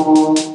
Oh.